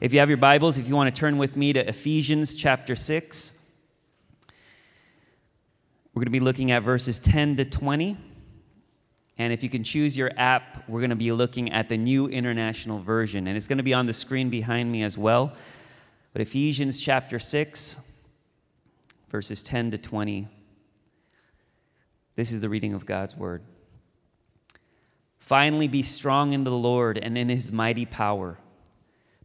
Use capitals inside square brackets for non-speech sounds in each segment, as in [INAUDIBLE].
if you have your Bibles, if you want to turn with me to Ephesians chapter 6, we're going to be looking at verses 10 to 20. And if you can choose your app, we're going to be looking at the New International Version. And it's going to be on the screen behind me as well. But Ephesians chapter 6, verses 10 to 20. This is the reading of God's word. Finally, be strong in the Lord and in his mighty power.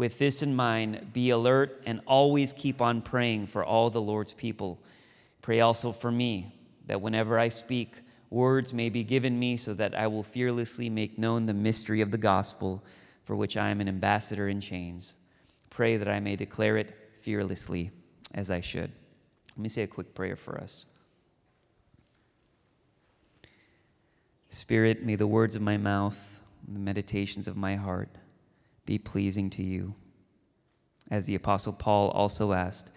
With this in mind, be alert and always keep on praying for all the Lord's people. Pray also for me, that whenever I speak, words may be given me so that I will fearlessly make known the mystery of the gospel for which I am an ambassador in chains. Pray that I may declare it fearlessly as I should. Let me say a quick prayer for us. Spirit, may the words of my mouth, the meditations of my heart be pleasing to you. As the Apostle Paul also asked,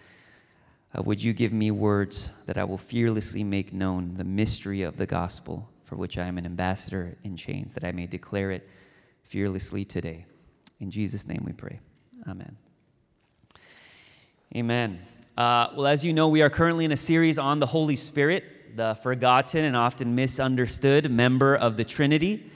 uh, would you give me words that I will fearlessly make known the mystery of the gospel for which I am an ambassador in chains, that I may declare it fearlessly today? In Jesus' name we pray. Amen. Amen. Uh, well, as you know, we are currently in a series on the Holy Spirit, the forgotten and often misunderstood member of the Trinity.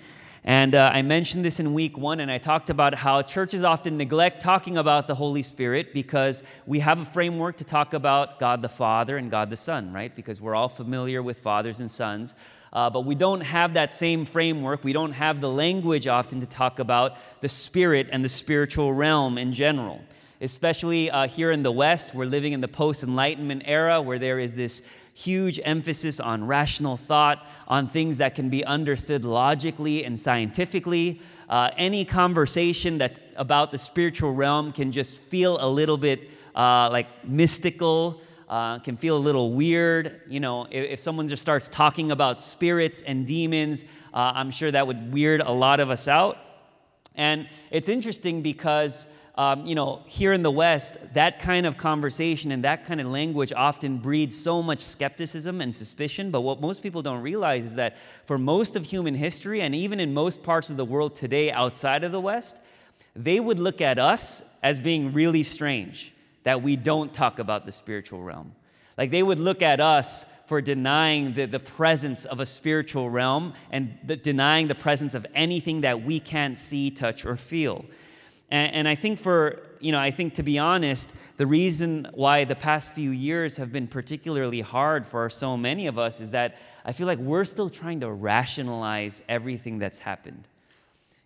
And uh, I mentioned this in week one, and I talked about how churches often neglect talking about the Holy Spirit because we have a framework to talk about God the Father and God the Son, right? Because we're all familiar with fathers and sons. Uh, but we don't have that same framework. We don't have the language often to talk about the spirit and the spiritual realm in general especially uh, here in the West. We're living in the post Enlightenment era where there is this huge emphasis on rational thought, on things that can be understood logically and scientifically. Uh, any conversation that about the spiritual realm can just feel a little bit uh, like mystical. Uh, can feel a little weird. You know, if, if, someone just starts talking about spirits and demons, uh, I'm sure that would weird a lot of us out. And it's interesting because um, you know, here in the West, that kind of conversation and that kind of language often breeds so much skepticism and suspicion. But what most people don't realize is that for most of human history, and even in most parts of the world today outside of the West, they would look at us as being really strange that we don't talk about the spiritual realm. Like they would look at us for denying the, the presence of a spiritual realm and the, denying the presence of anything that we can't see, touch, or feel. And, and I think for, you know, I think to be honest, the reason why the past few years have been particularly hard for so many of us is that I feel like we're still trying to rationalize everything that's happened.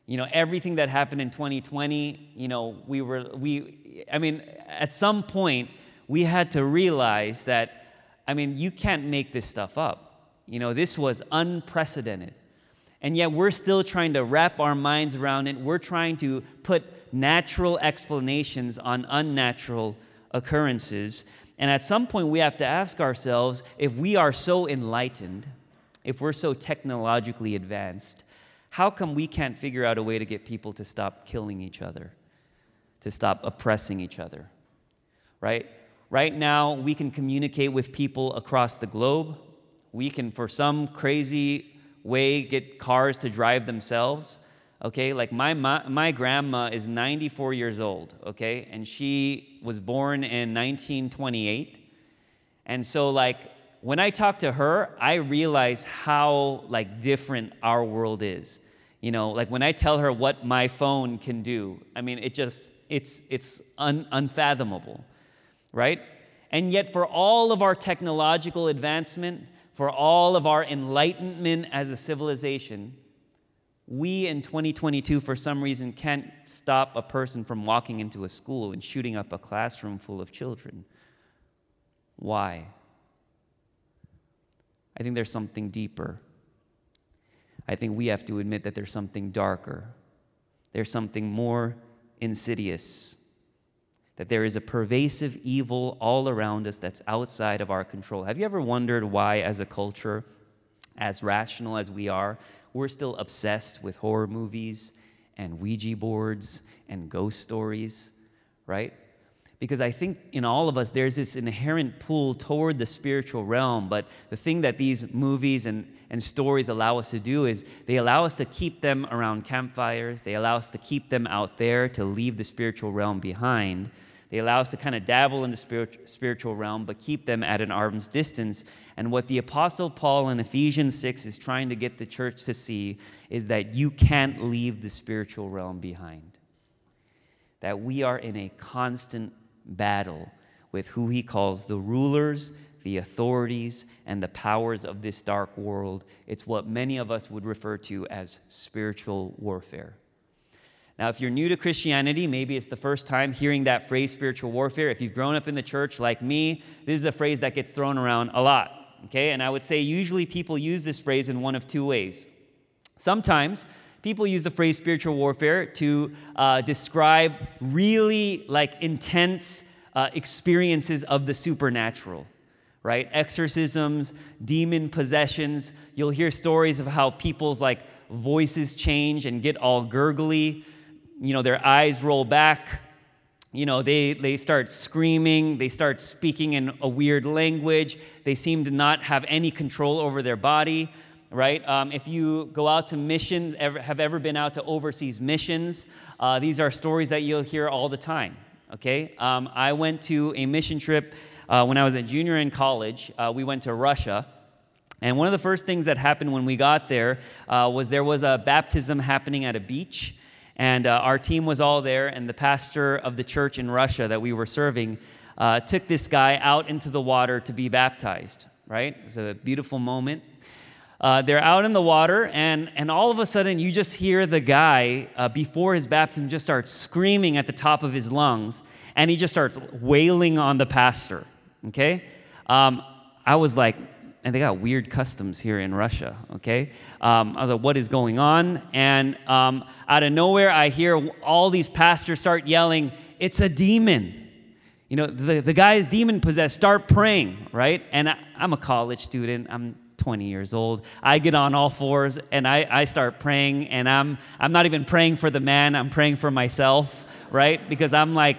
You know, everything that happened in 2020, you know, we were, we, I mean, at some point, we had to realize that, I mean, you can't make this stuff up. You know, this was unprecedented. And yet we're still trying to wrap our minds around it. We're trying to put natural explanations on unnatural occurrences. And at some point, we have to ask ourselves if we are so enlightened, if we're so technologically advanced, how come we can't figure out a way to get people to stop killing each other, to stop oppressing each other? Right? Right now, we can communicate with people across the globe. We can, for some crazy way, get cars to drive themselves okay? Like my, my, my grandma is 94 years old okay? And she was born in 1928 and so like when i talk to her i realize how like different our world is. You know like when i tell her what my phone can do i mean it just it's it's un, unfathomable right? And yet, for all of our technological advancement, for all of our enlightenment as a civilization, we in 2022, for some reason, can't stop a person from walking into a school and shooting up a classroom full of children. Why? I think there's something deeper. I think we have to admit that there's something darker. There's something more insidious. That there is a pervasive evil all around us that's outside of our control. Have you ever wondered why, as a culture, as rational as we are, we're still obsessed with horror movies and Ouija boards and ghost stories, right? Because I think in all of us, there's this inherent pull toward the spiritual realm. But the thing that these movies and, and stories allow us to do is they allow us to keep them around campfires, they allow us to keep them out there, to leave the spiritual realm behind. They allow us to kind of dabble in the spirit, spiritual realm, but keep them at an arm's distance. And what the Apostle Paul in Ephesians 6 is trying to get the church to see is that you can't leave the spiritual realm behind. That we are in a constant battle with who he calls the rulers, the authorities, and the powers of this dark world. It's what many of us would refer to as spiritual warfare. Now, if you're new to Christianity, maybe it's the first time hearing that phrase, spiritual warfare. If you've grown up in the church like me, this is a phrase that gets thrown around a lot. Okay? And I would say usually people use this phrase in one of two ways. Sometimes people use the phrase spiritual warfare to uh, describe really like intense uh, experiences of the supernatural right exorcisms demon possessions you'll hear stories of how people's like voices change and get all gurgly you know, their eyes roll back. You know, they, they start screaming. They start speaking in a weird language. They seem to not have any control over their body, right? Um, if you go out to missions, ever, have ever been out to overseas missions, uh, these are stories that you'll hear all the time, okay? Um, I went to a mission trip uh, when I was a junior in college. Uh, we went to Russia. And one of the first things that happened when we got there uh, was there was a baptism happening at a beach. And uh, our team was all there, and the pastor of the church in Russia that we were serving uh, took this guy out into the water to be baptized, right? It was a beautiful moment. Uh, they're out in the water, and, and all of a sudden, you just hear the guy, uh, before his baptism, just starts screaming at the top of his lungs, and he just starts wailing on the pastor, okay? Um, I was like, and they got weird customs here in Russia, okay? Um, I was like, what is going on? And um, out of nowhere, I hear all these pastors start yelling, it's a demon. You know, the, the guy is demon possessed, start praying, right? And I, I'm a college student, I'm 20 years old. I get on all fours and I, I start praying, and I'm, I'm not even praying for the man, I'm praying for myself, right? Because I'm like,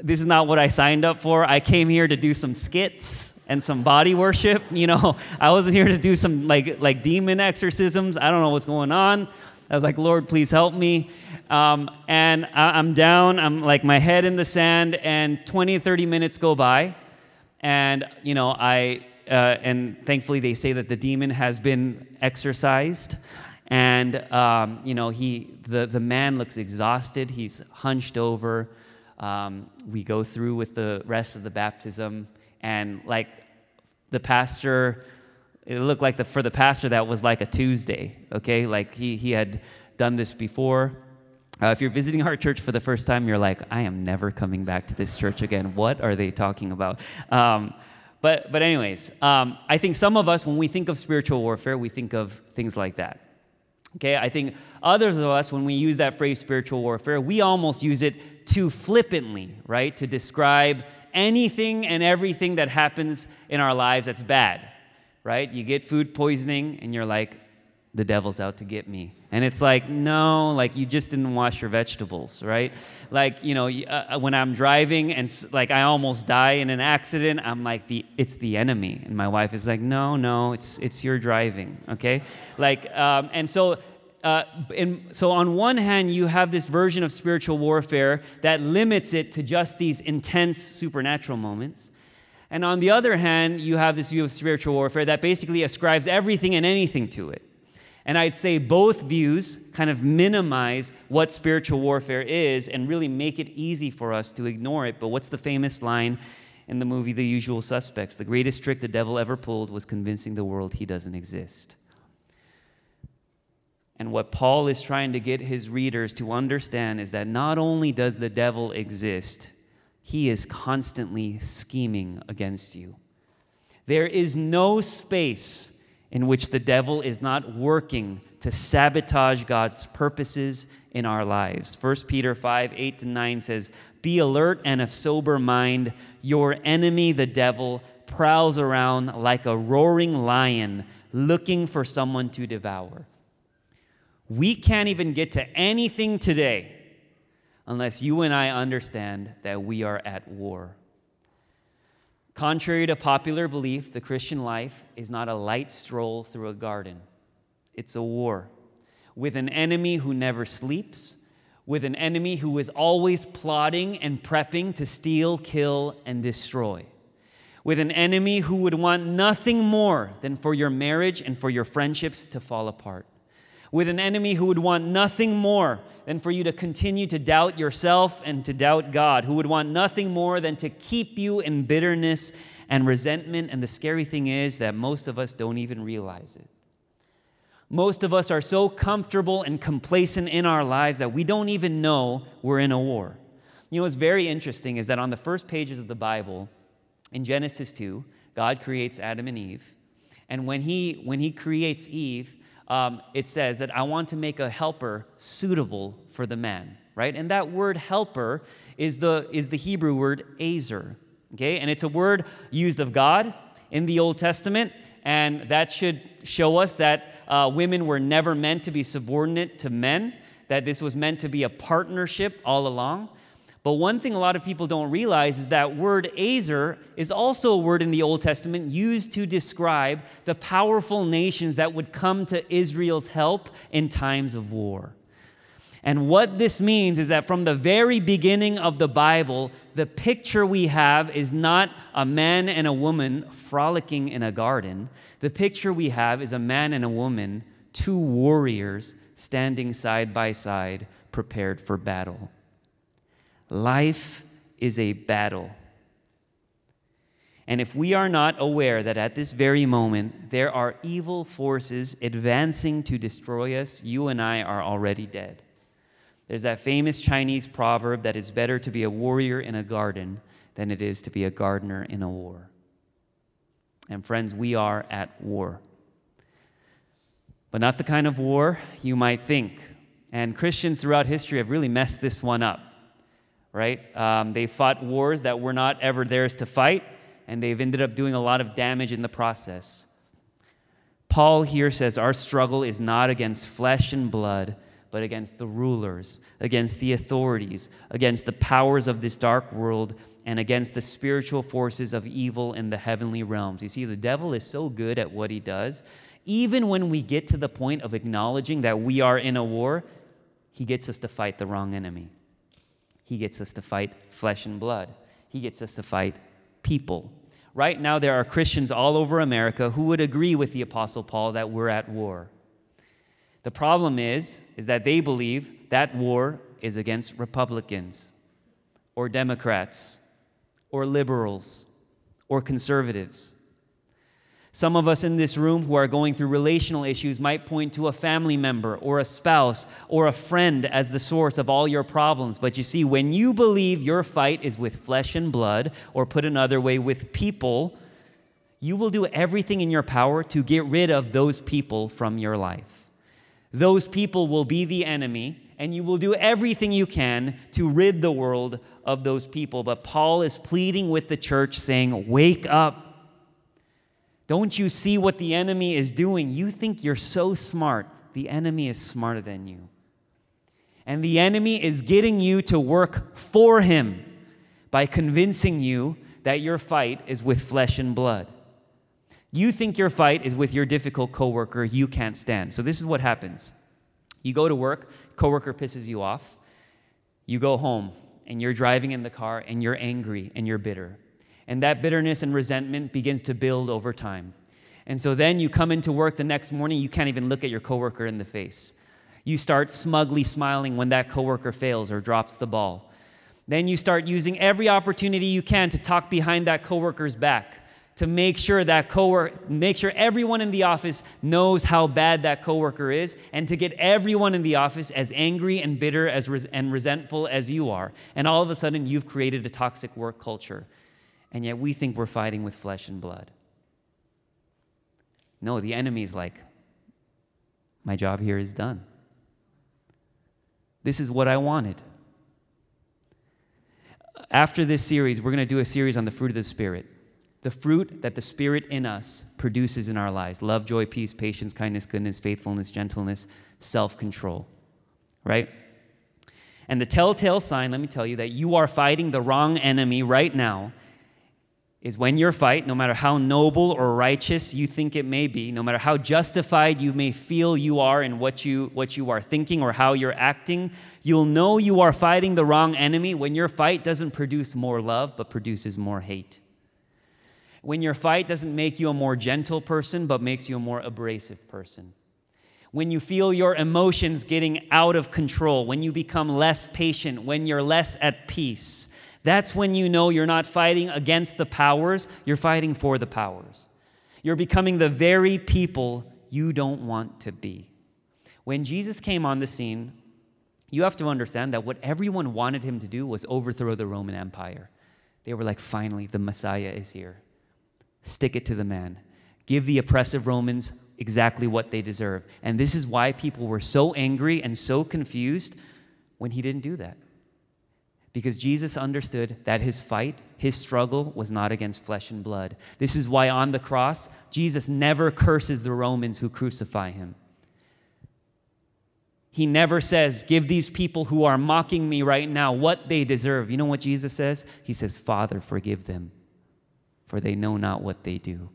this is not what I signed up for. I came here to do some skits and some body worship. You know, [LAUGHS] I wasn't here to do some like like demon exorcisms. I don't know what's going on. I was like, Lord, please help me. Um, and I, am down. I'm like my head in the sand, and 20, 30 minutes go by, and you know I. Uh, and thankfully, they say that the demon has been exorcised, and um, you know he, the the man looks exhausted. He's hunched over. Um, we go through with the rest of the baptism, and like the pastor, it looked like the, for the pastor that was like a Tuesday, okay? Like he, he had done this before. Uh, if you're visiting our church for the first time, you're like, I am never coming back to this church again. What are they talking about? Um, but, but, anyways, um, I think some of us, when we think of spiritual warfare, we think of things like that. Okay, I think others of us, when we use that phrase spiritual warfare, we almost use it too flippantly, right? To describe anything and everything that happens in our lives that's bad, right? You get food poisoning and you're like, the devil's out to get me. And it's like, no, like you just didn't wash your vegetables, right? Like, you know, uh, uh, when I'm driving and like I almost die in an accident, I'm like, the, it's the enemy. And my wife is like, no, no, it's, it's your driving, okay? Like, um, and so uh, so on one hand, you have this version of spiritual warfare that limits it to just these intense supernatural moments. And on the other hand, you have this view of spiritual warfare that basically ascribes everything and anything to it. And I'd say both views kind of minimize what spiritual warfare is and really make it easy for us to ignore it. But what's the famous line in the movie The Usual Suspects. The greatest trick the devil ever pulled was convincing the world he doesn't exist. And what Paul is trying to get his readers to understand is that not only does the devil exist, he is constantly scheming against you. There is no space in which the devil is not working to sabotage God's purposes in our lives. 1 Peter 5 8 to 9 says, Be alert and of sober mind. Your enemy, the devil, prowls around like a roaring lion looking for someone to devour. We can't even get to anything today unless you and I understand that we are at war. Contrary to popular belief, the Christian life is not a light stroll through a garden, it's a war with an enemy who never sleeps, with an enemy who is always plotting and prepping to steal, kill, and destroy, with an enemy who would want nothing more than for your marriage and for your friendships to fall apart with an enemy who would want nothing more than for you to continue to doubt yourself and to doubt God, who would want nothing more than to keep you in bitterness and resentment. And the scary thing is that most of us don't even realize it. Most of us are so comfortable and complacent in our lives that we don't even know we're in a war. You know, what's very interesting is that on the first pages of the Bible, in Genesis 2, God creates Adam and Eve. And when he, when he creates Eve, um, it says that I want to make a helper suitable for the man, right? And that word helper is the, is the Hebrew word azer, okay? And it's a word used of God in the Old Testament, and that should show us that uh, women were never meant to be subordinate to men, that this was meant to be a partnership all along. But one thing a lot of people don't realize is that word azer is also a word in the Old Testament used to describe the powerful nations that would come to Israel's help in times of war. And what this means is that from the very beginning of the Bible, the picture we have is not a man and a woman frolicking in a garden. The picture we have is a man and a woman, two warriors standing side by side, prepared for battle. Life is a battle. And if we are not aware that at this very moment there are evil forces advancing to destroy us, you and I are already dead. There's that famous Chinese proverb that it's better to be a warrior in a garden than it is to be a gardener in a war. And friends, we are at war. But not the kind of war you might think. And Christians throughout history have really messed this one up right? Um, they fought wars that were not ever theirs to fight, and they've ended up doing a lot of damage in the process. Paul here says our struggle is not against flesh and blood, but against the rulers, against the authorities, against the powers of this dark world, and against the spiritual forces of evil in the heavenly realms. You see, the devil is so good at what he does. Even when we get to the point of acknowledging that we are in a war, he gets us to fight the wrong enemy. He gets us to fight flesh and blood. He gets us to fight people. Right now, there are Christians all over America who would agree with the Apostle Paul that we're at war. The problem is, is that they believe that war is against Republicans or Democrats or liberals or conservatives. Some of us in this room who are going through relational issues might point to a family member or a spouse or a friend as the source of all your problems. But you see, when you believe your fight is with flesh and blood, or put another way, with people, you will do everything in your power to get rid of those people from your life. Those people will be the enemy, and you will do everything you can to rid the world of those people. But Paul is pleading with the church, saying, Wake up. Don't you see what the enemy is doing? You think you're so smart. The enemy is smarter than you. And the enemy is getting you to work for him by convincing you that your fight is with flesh and blood. You think your fight is with your difficult coworker you can't stand. So this is what happens. You go to work, coworker pisses you off. You go home and you're driving in the car and you're angry and you're bitter and that bitterness and resentment begins to build over time. And so then you come into work the next morning, you can't even look at your coworker in the face. You start smugly smiling when that coworker fails or drops the ball. Then you start using every opportunity you can to talk behind that coworker's back to make sure that coworker make sure everyone in the office knows how bad that coworker is and to get everyone in the office as angry and bitter as and resentful as you are and all of a sudden you've created a toxic work culture and yet we think we're fighting with flesh and blood no the enemy is like my job here is done this is what i wanted after this series we're going to do a series on the fruit of the spirit the fruit that the Spirit in us produces in our lives love, joy, peace, patience, kindness, goodness, faithfulness, gentleness, self control. Right? And the telltale sign, let me tell you, that you are fighting the wrong enemy right now is when your fight, no matter how noble or righteous you think it may be, no matter how justified you may feel you are in what you, what you are thinking or how you're acting, you'll know you are fighting the wrong enemy when your fight doesn't produce more love but produces more hate. When your fight doesn't make you a more gentle person, but makes you a more abrasive person. When you feel your emotions getting out of control, when you become less patient, when you're less at peace, that's when you know you're not fighting against the powers, you're fighting for the powers. You're becoming the very people you don't want to be. When Jesus came on the scene, you have to understand that what everyone wanted him to do was overthrow the Roman Empire. They were like, finally, the Messiah is here stick it to the man. Give the oppressive Romans exactly what they deserve. And this is why people were so angry and so confused when he didn't do that. Because Jesus understood that his fight, his struggle, was not against flesh and blood. This is why on the cross, Jesus never curses the Romans who crucify him. He never says, Give these people who are mocking me right now what they deserve. You know what Jesus says? He says, Father, forgive them, for they know not what they do.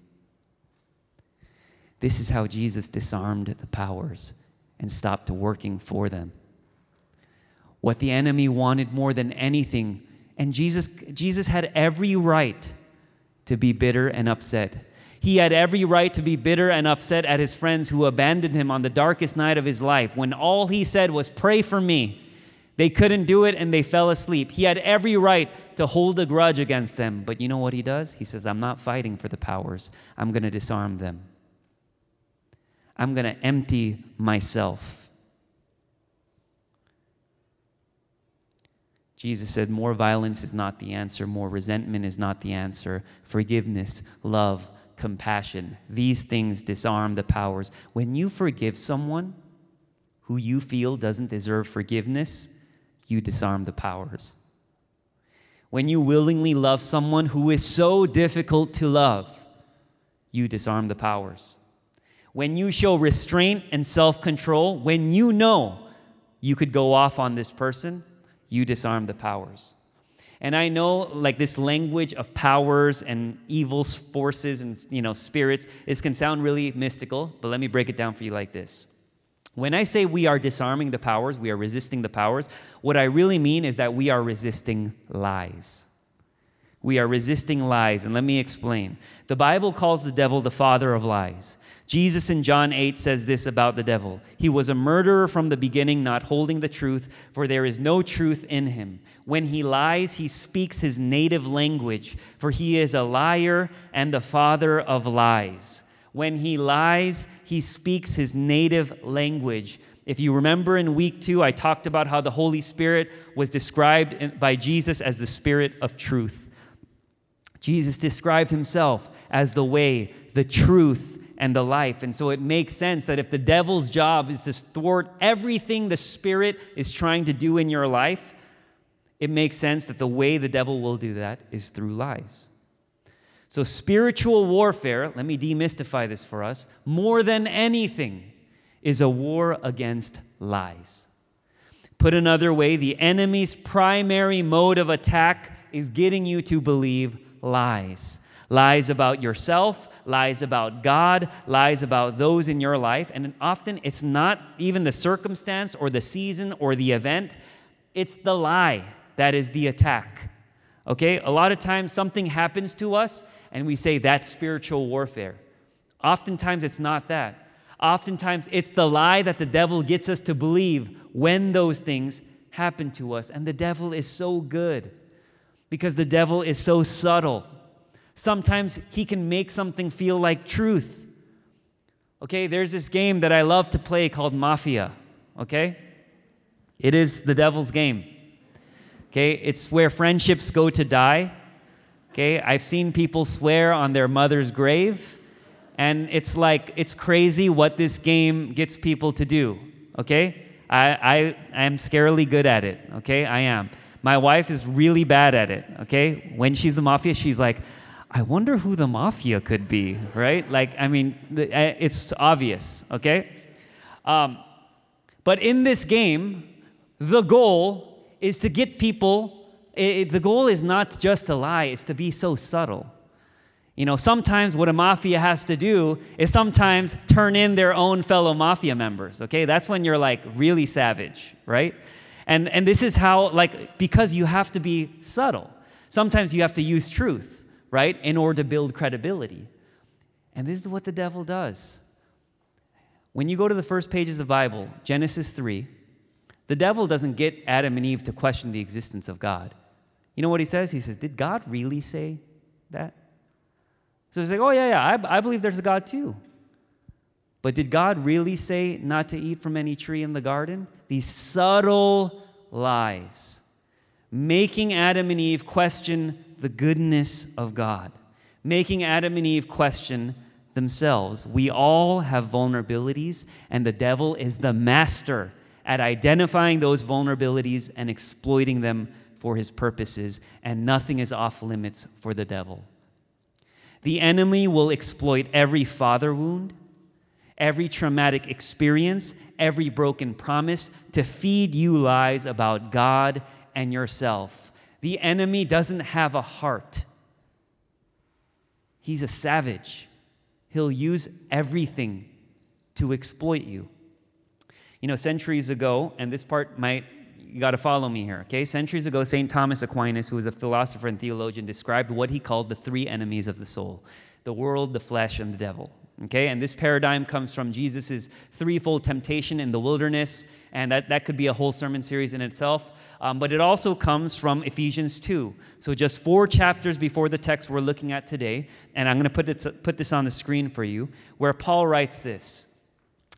This is how Jesus disarmed the powers and stopped working for them. What the enemy wanted more than anything, and Jesus, Jesus had every right to be bitter and upset. He had every right to be bitter and upset at his friends who abandoned him on the darkest night of his life when all he said was, Pray for me. They couldn't do it and they fell asleep. He had every right to hold a grudge against them. But you know what he does? He says, I'm not fighting for the powers, I'm going to disarm them. I'm going to empty myself. Jesus said, More violence is not the answer, more resentment is not the answer. Forgiveness, love, compassion, these things disarm the powers. When you forgive someone who you feel doesn't deserve forgiveness, you disarm the powers. When you willingly love someone who is so difficult to love, you disarm the powers. When you show restraint and self control, when you know you could go off on this person, you disarm the powers. And I know like this language of powers and evil forces and you know spirits, this can sound really mystical, but let me break it down for you like this. When I say we are disarming the powers, we are resisting the powers, what I really mean is that we are resisting lies. We are resisting lies, and let me explain. The Bible calls the devil the father of lies. Jesus in John 8 says this about the devil He was a murderer from the beginning, not holding the truth, for there is no truth in him. When he lies, he speaks his native language, for he is a liar and the father of lies. When he lies, he speaks his native language. If you remember in week two, I talked about how the Holy Spirit was described by Jesus as the Spirit of truth. Jesus described himself as the way, the truth, and the life. And so it makes sense that if the devil's job is to thwart everything the Spirit is trying to do in your life, it makes sense that the way the devil will do that is through lies. So, spiritual warfare, let me demystify this for us, more than anything, is a war against lies. Put another way, the enemy's primary mode of attack is getting you to believe lies. Lies about yourself, lies about God, lies about those in your life. And often it's not even the circumstance or the season or the event, it's the lie that is the attack. Okay? A lot of times something happens to us and we say that's spiritual warfare. Oftentimes it's not that. Oftentimes it's the lie that the devil gets us to believe when those things happen to us. And the devil is so good because the devil is so subtle. Sometimes he can make something feel like truth. Okay, there's this game that I love to play called Mafia. Okay? It is the devil's game. Okay, it's where friendships go to die. Okay, I've seen people swear on their mother's grave, and it's like, it's crazy what this game gets people to do. Okay? I, I am scarily good at it. Okay? I am. My wife is really bad at it. Okay? When she's the mafia, she's like, I wonder who the mafia could be, right? Like, I mean, it's obvious, okay? Um, but in this game, the goal is to get people, it, the goal is not just to lie, it's to be so subtle. You know, sometimes what a mafia has to do is sometimes turn in their own fellow mafia members, okay? That's when you're like really savage, right? And, and this is how, like, because you have to be subtle. Sometimes you have to use truth, right, in order to build credibility. And this is what the devil does. When you go to the first pages of the Bible, Genesis 3, the devil doesn't get Adam and Eve to question the existence of God. You know what he says? He says, Did God really say that? So he's like, Oh, yeah, yeah, I, I believe there's a God too. But did God really say not to eat from any tree in the garden? These subtle lies, making Adam and Eve question the goodness of God, making Adam and Eve question themselves. We all have vulnerabilities, and the devil is the master at identifying those vulnerabilities and exploiting them for his purposes, and nothing is off limits for the devil. The enemy will exploit every father wound, every traumatic experience, every broken promise to feed you lies about God and yourself. The enemy doesn't have a heart, he's a savage. He'll use everything to exploit you. You know, centuries ago, and this part might, you got to follow me here, okay? Centuries ago, St. Thomas Aquinas, who was a philosopher and theologian, described what he called the three enemies of the soul the world, the flesh, and the devil. Okay, and this paradigm comes from Jesus' threefold temptation in the wilderness, and that, that could be a whole sermon series in itself. Um, but it also comes from Ephesians 2. So, just four chapters before the text we're looking at today, and I'm going to put, it, put this on the screen for you, where Paul writes this.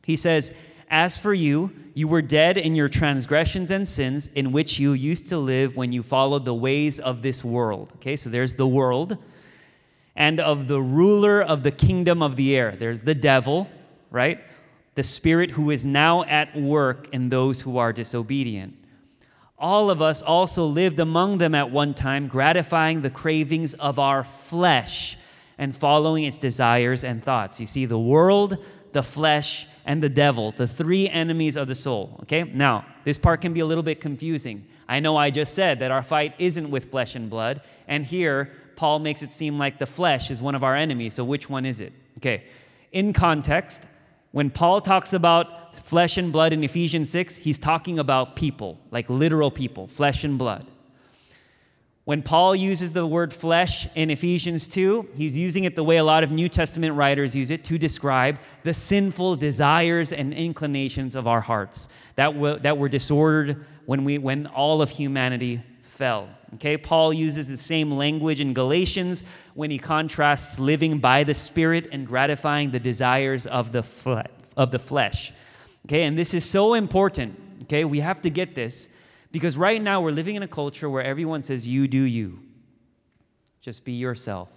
He says, as for you, you were dead in your transgressions and sins in which you used to live when you followed the ways of this world. Okay, so there's the world. And of the ruler of the kingdom of the air. There's the devil, right? The spirit who is now at work in those who are disobedient. All of us also lived among them at one time, gratifying the cravings of our flesh and following its desires and thoughts. You see, the world, the flesh, and the devil, the three enemies of the soul. Okay? Now, this part can be a little bit confusing. I know I just said that our fight isn't with flesh and blood, and here Paul makes it seem like the flesh is one of our enemies. So, which one is it? Okay. In context, when Paul talks about flesh and blood in Ephesians 6, he's talking about people, like literal people, flesh and blood. When Paul uses the word flesh in Ephesians 2, he's using it the way a lot of New Testament writers use it to describe the sinful desires and inclinations of our hearts that were, that were disordered when, we, when all of humanity fell. Okay, Paul uses the same language in Galatians when he contrasts living by the Spirit and gratifying the desires of the, fle- of the flesh. Okay, and this is so important. Okay, we have to get this because right now we're living in a culture where everyone says, You do you. Just be yourself.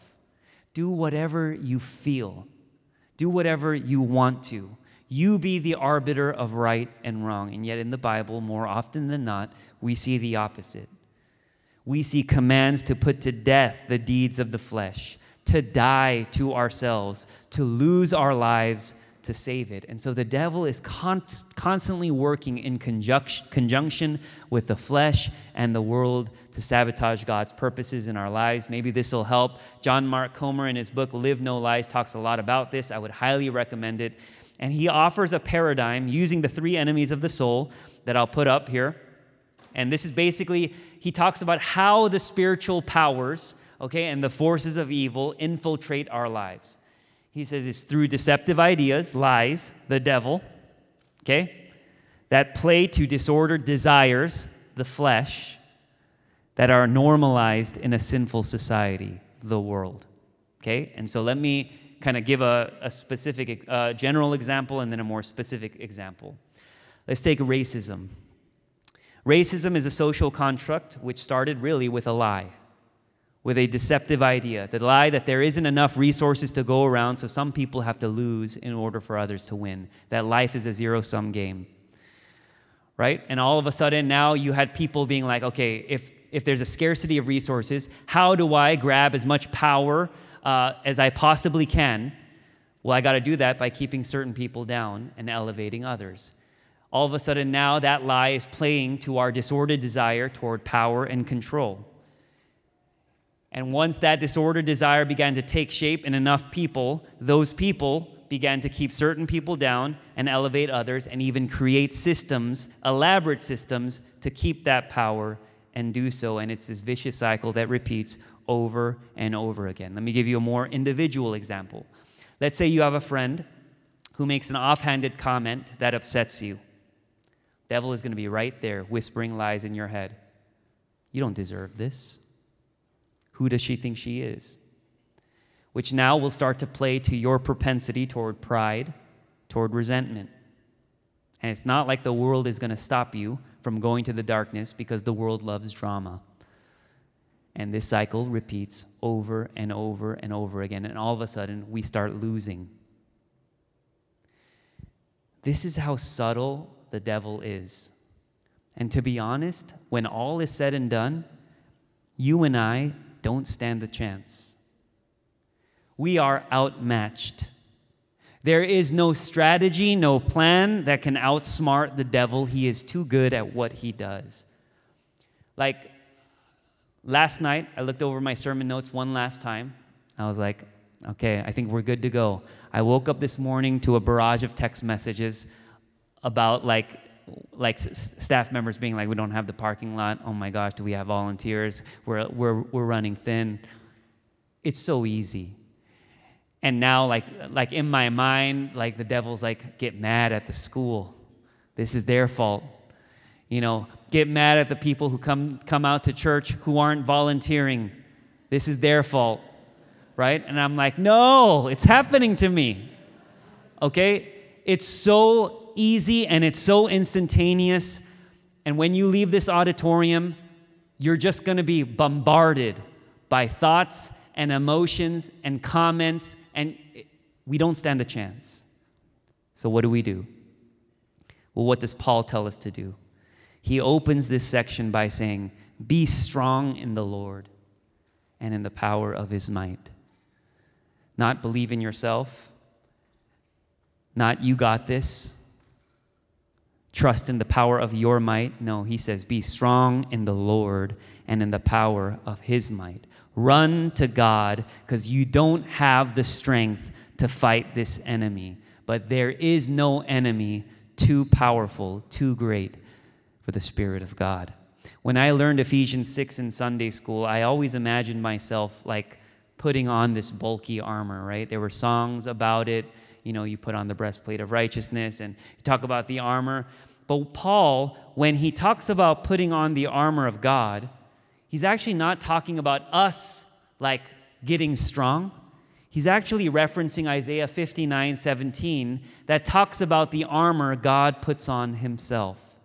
Do whatever you feel. Do whatever you want to. You be the arbiter of right and wrong. And yet, in the Bible, more often than not, we see the opposite. We see commands to put to death the deeds of the flesh, to die to ourselves, to lose our lives to save it. And so the devil is con- constantly working in conjunction, conjunction with the flesh and the world to sabotage God's purposes in our lives. Maybe this will help. John Mark Comer, in his book Live No Lies, talks a lot about this. I would highly recommend it. And he offers a paradigm using the three enemies of the soul that I'll put up here. And this is basically, he talks about how the spiritual powers, okay, and the forces of evil infiltrate our lives he says it's through deceptive ideas, lies, the devil, okay, that play to disordered desires, the flesh, that are normalized in a sinful society, the world. Okay? And so let me kind of give a, a specific, uh, general example and then a more specific example. Let's take racism. Racism is a social construct which started really with a lie, with a deceptive idea. The lie that there isn't enough resources to go around, so some people have to lose in order for others to win. That life is a zero sum game. Right? And all of a sudden, now you had people being like, okay, if, if there's a scarcity of resources, how do I grab as much power uh, as I possibly can? Well, I got to do that by keeping certain people down and elevating others all of a sudden now that lie is playing to our disordered desire toward power and control. And once that disordered desire began to take shape in enough people, those people began to keep certain people down and elevate others and even create systems, elaborate systems, to keep that power and do so. And it's this vicious cycle that repeats over and over again. Let me give you a more individual example. Let's say you have a friend who makes an offhanded comment that upsets you. Devil is going to be right there whispering lies in your head. You don't deserve this. Who does she think she is? Which now will start to play to your propensity toward pride, toward resentment. And it's not like the world is going to stop you from going to the darkness because the world loves drama. And this cycle repeats over and over and over again. And all of a sudden, we start losing. This is how subtle the devil is. And to be honest, when all is said and done, you and I don't stand a chance. We are outmatched. There is no strategy, no plan that can outsmart the devil. He is too good at what he does. Like last night, I looked over my sermon notes one last time. I was like, okay, I think we're good to go. I woke up this morning to a barrage of text messages about like like staff members being like, we don't have the parking lot. Oh my gosh, do we have volunteers? We're, we're, we're running thin. It's so easy. And now, like, like in my mind, like the devil's like, get mad at the school. This is their fault. You know, get mad at the people who come, come out to church who aren't volunteering. This is their fault. Right? And I'm like, no, it's happening to me. Okay? It's so easy and it's so instantaneous. And when you leave this auditorium, you're just going to be bombarded by thoughts and emotions and comments, and we don't stand a chance. So, what do we do? Well, what does Paul tell us to do? He opens this section by saying, Be strong in the Lord and in the power of his might. Not believe in yourself, not you got this, trust in the power of your might. No, he says, be strong in the Lord and in the power of his might. Run to God because you don't have the strength to fight this enemy. But there is no enemy too powerful, too great for the Spirit of God. When I learned Ephesians 6 in Sunday school, I always imagined myself like putting on this bulky armor, right? There were songs about it you know, you put on the breastplate of righteousness and you talk about the armor. But Paul, when he talks about putting on the armor of God, he's actually not talking about us like getting strong. He's actually referencing Isaiah 59 17 that talks about the armor God puts on himself.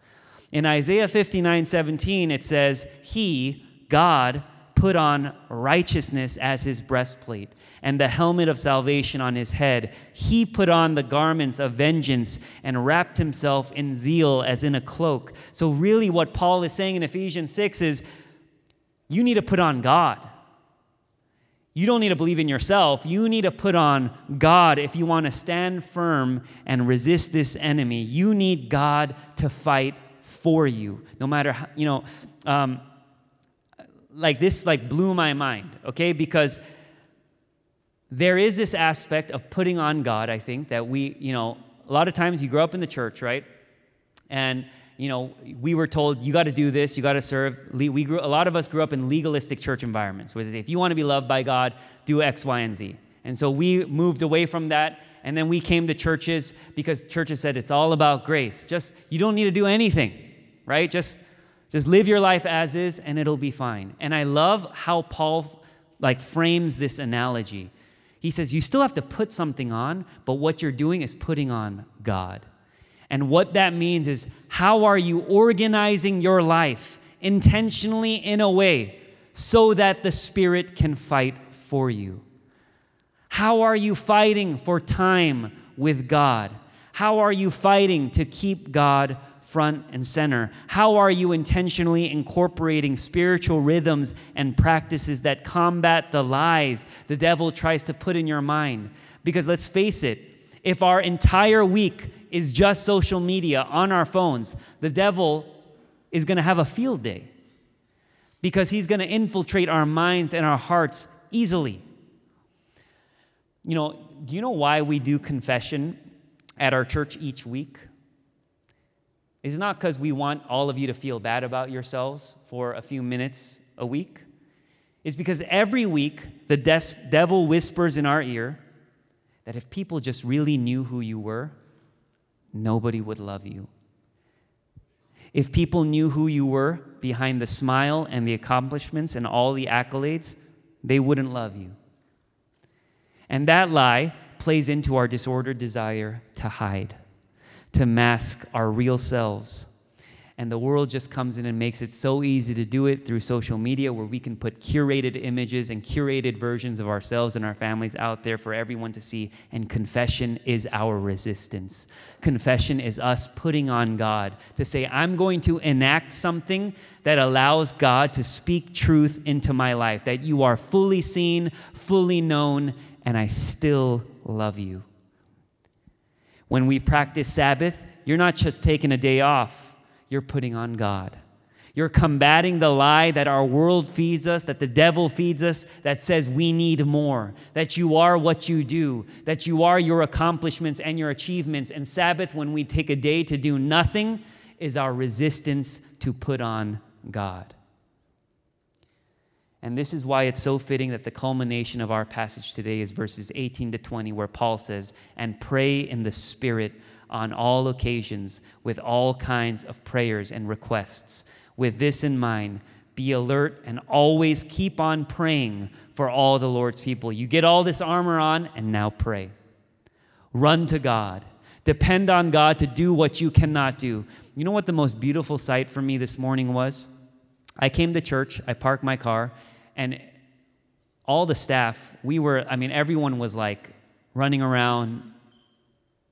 In Isaiah 59 17, it says, He, God, put on righteousness as his breastplate and the helmet of salvation on his head. He put on the garments of vengeance and wrapped himself in zeal as in a cloak. So, really, what Paul is saying in Ephesians 6 is you need to put on God. You don't need to believe in yourself. You need to put on God if you want to stand firm and resist this enemy. You need God to fight for you. No matter how, you know, um, like this like blew my mind, okay? Because there is this aspect of putting on God, I think, that we, you know, a lot of times you grow up in the church, right? And you know, we were told you got to do this, you got to serve. We grew, a lot of us grew up in legalistic church environments where they say, if you want to be loved by God, do X, Y, and Z. And so we moved away from that, and then we came to churches because churches said it's all about grace. Just you don't need to do anything, right? Just Just live your life as is and it'll be fine. And I love how Paul like frames this analogy. He says you still have to put something on, but what you're doing is putting on God. And what that means is how are you organizing your life intentionally in a way so that the Spirit can fight for you? How are you fighting for time with God? How are you fighting to keep God front and center? How are you intentionally incorporating spiritual rhythms and practices that combat the lies the devil tries to put in your mind? Because let's face it, if our entire week is just social media on our phones, the devil is going to have a field day because he's going to infiltrate our minds and our hearts easily. You know, do you know why we do confession at our church each week? It's not because we want all of you to feel bad about yourselves for a few minutes a week. It's because every week the des- devil whispers in our ear that if people just really knew who you were, nobody would love you. If people knew who you were behind the smile and the accomplishments and all the accolades, they wouldn't love you. And that lie plays into our disordered desire to hide to mask our real selves. And the world just comes in and makes it so easy to do it through social media, where we can put curated images and curated versions of ourselves and our families out there for everyone to see. And confession is our resistance. Confession is us putting on God to say, I'm going to enact something that allows God to speak truth into my life, that you are fully seen, fully known, and I still love you. When we practice Sabbath, you're not just taking a day off, you're putting on God. You're combating the lie that our world feeds us, that the devil feeds us, that says we need more, that you are what you do, that you are your accomplishments and your achievements. And Sabbath, when we take a day to do nothing, is our resistance to put on God. And this is why it's so fitting that the culmination of our passage today is verses 18 to 20, where Paul says, And pray in the Spirit on all occasions with all kinds of prayers and requests. With this in mind, be alert and always keep on praying for all the Lord's people. You get all this armor on, and now pray. Run to God. Depend on God to do what you cannot do. You know what the most beautiful sight for me this morning was? I came to church, I parked my car, and all the staff, we were, I mean, everyone was like running around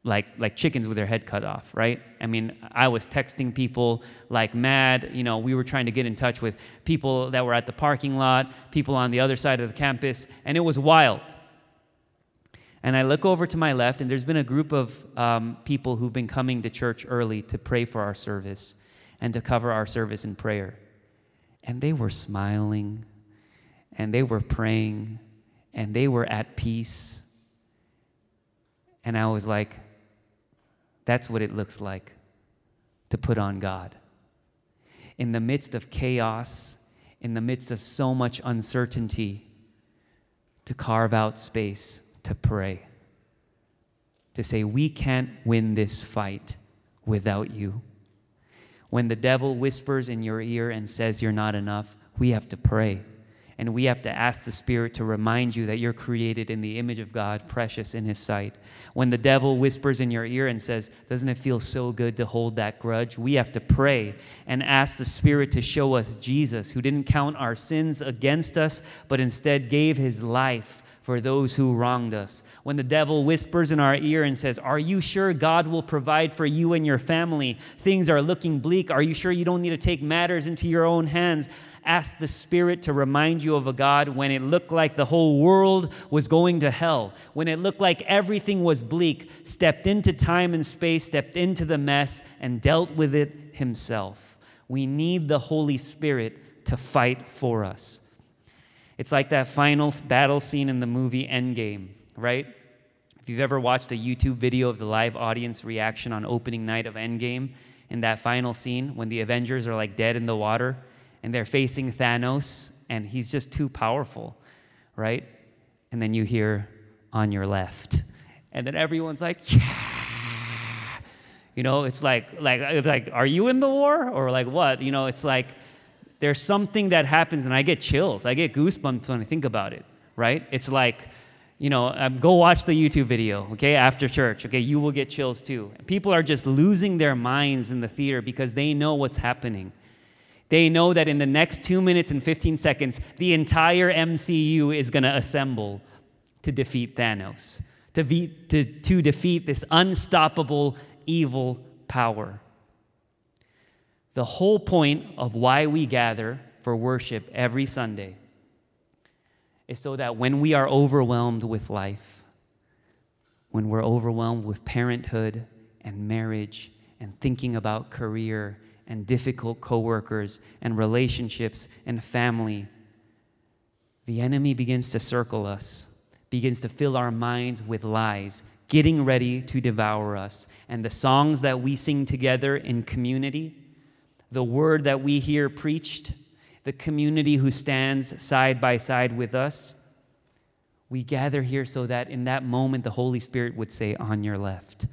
like like chickens with their head cut off, right? I mean, I was texting people like mad. You know, we were trying to get in touch with people that were at the parking lot, people on the other side of the campus, and it was wild. And I look over to my left, and there's been a group of um, people who've been coming to church early to pray for our service and to cover our service in prayer. And they were smiling and they were praying and they were at peace. And I was like, that's what it looks like to put on God. In the midst of chaos, in the midst of so much uncertainty, to carve out space to pray, to say, We can't win this fight without you. When the devil whispers in your ear and says you're not enough, we have to pray. And we have to ask the Spirit to remind you that you're created in the image of God, precious in His sight. When the devil whispers in your ear and says, Doesn't it feel so good to hold that grudge? We have to pray and ask the Spirit to show us Jesus, who didn't count our sins against us, but instead gave His life for those who wronged us. When the devil whispers in our ear and says, Are you sure God will provide for you and your family? Things are looking bleak. Are you sure you don't need to take matters into your own hands? Ask the Spirit to remind you of a God when it looked like the whole world was going to hell, when it looked like everything was bleak, stepped into time and space, stepped into the mess, and dealt with it himself. We need the Holy Spirit to fight for us. It's like that final battle scene in the movie Endgame, right? If you've ever watched a YouTube video of the live audience reaction on opening night of Endgame, in that final scene when the Avengers are like dead in the water and they're facing Thanos, and he's just too powerful, right? And then you hear on your left. And then everyone's like, yeah. You know, it's like, like, it's like, are you in the war or like what? You know, it's like there's something that happens and I get chills. I get goosebumps when I think about it, right? It's like, you know, um, go watch the YouTube video, okay, after church, okay, you will get chills too. People are just losing their minds in the theater because they know what's happening. They know that in the next two minutes and 15 seconds, the entire MCU is going to assemble to defeat Thanos, to, be, to, to defeat this unstoppable evil power. The whole point of why we gather for worship every Sunday is so that when we are overwhelmed with life, when we're overwhelmed with parenthood and marriage and thinking about career and difficult coworkers and relationships and family, the enemy begins to circle us, begins to fill our minds with lies, getting ready to devour us. And the songs that we sing together in community, the word that we hear preached, the community who stands side by side with us, we gather here so that in that moment the Holy Spirit would say, On your left.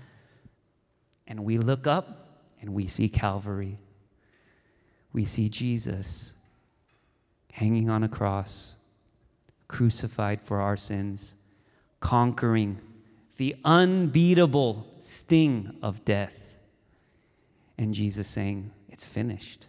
And we look up and we see Calvary. We see Jesus hanging on a cross, crucified for our sins, conquering the unbeatable sting of death. And Jesus saying, It's finished.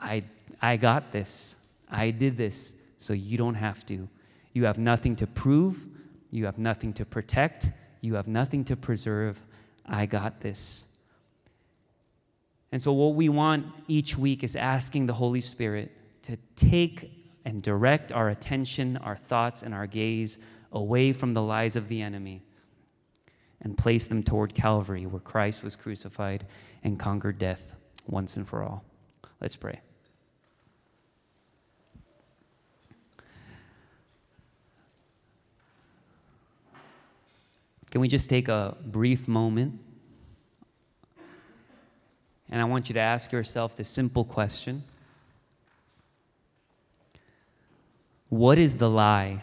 I, I got this. I did this, so you don't have to. You have nothing to prove, you have nothing to protect, you have nothing to preserve. I got this. And so, what we want each week is asking the Holy Spirit to take and direct our attention, our thoughts, and our gaze away from the lies of the enemy and place them toward Calvary, where Christ was crucified and conquered death once and for all. Let's pray. Can we just take a brief moment? And I want you to ask yourself this simple question What is the lie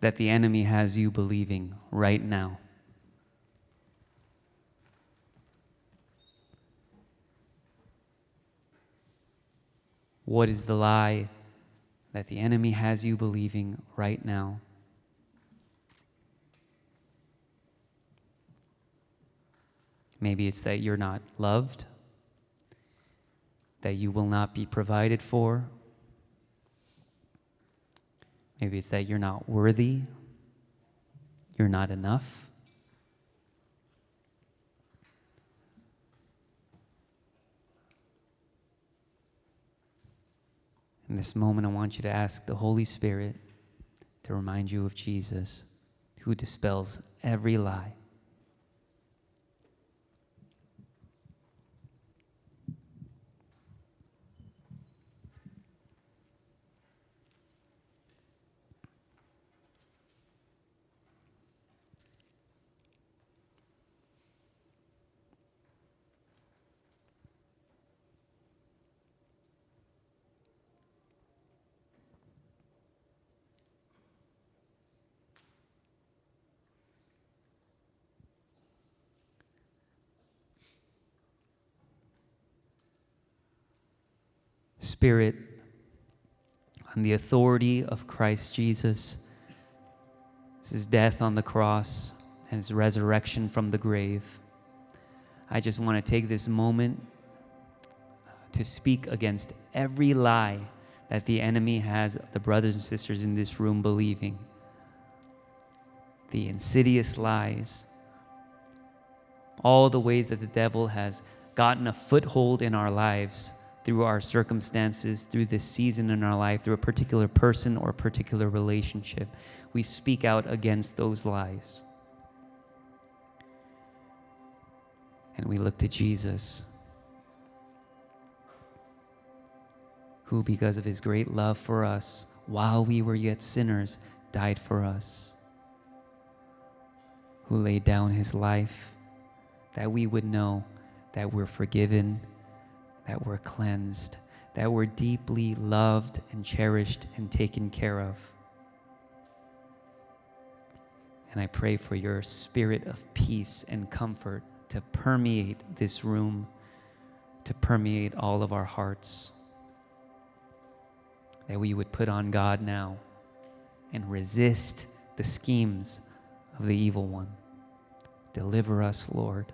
that the enemy has you believing right now? What is the lie that the enemy has you believing right now? Maybe it's that you're not loved, that you will not be provided for. Maybe it's that you're not worthy, you're not enough. This moment, I want you to ask the Holy Spirit to remind you of Jesus, who dispels every lie. Spirit, on the authority of Christ Jesus, his death on the cross, and his resurrection from the grave, I just want to take this moment to speak against every lie that the enemy has the brothers and sisters in this room believing. The insidious lies, all the ways that the devil has gotten a foothold in our lives through our circumstances, through this season in our life, through a particular person or a particular relationship. We speak out against those lies. And we look to Jesus, who, because of his great love for us, while we were yet sinners, died for us, who laid down his life that we would know that we're forgiven that we're cleansed, that we're deeply loved and cherished and taken care of. And I pray for your spirit of peace and comfort to permeate this room, to permeate all of our hearts. That we would put on God now and resist the schemes of the evil one. Deliver us, Lord.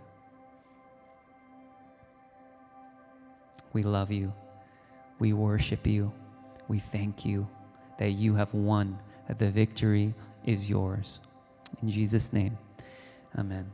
We love you. We worship you. We thank you that you have won, that the victory is yours. In Jesus' name, amen.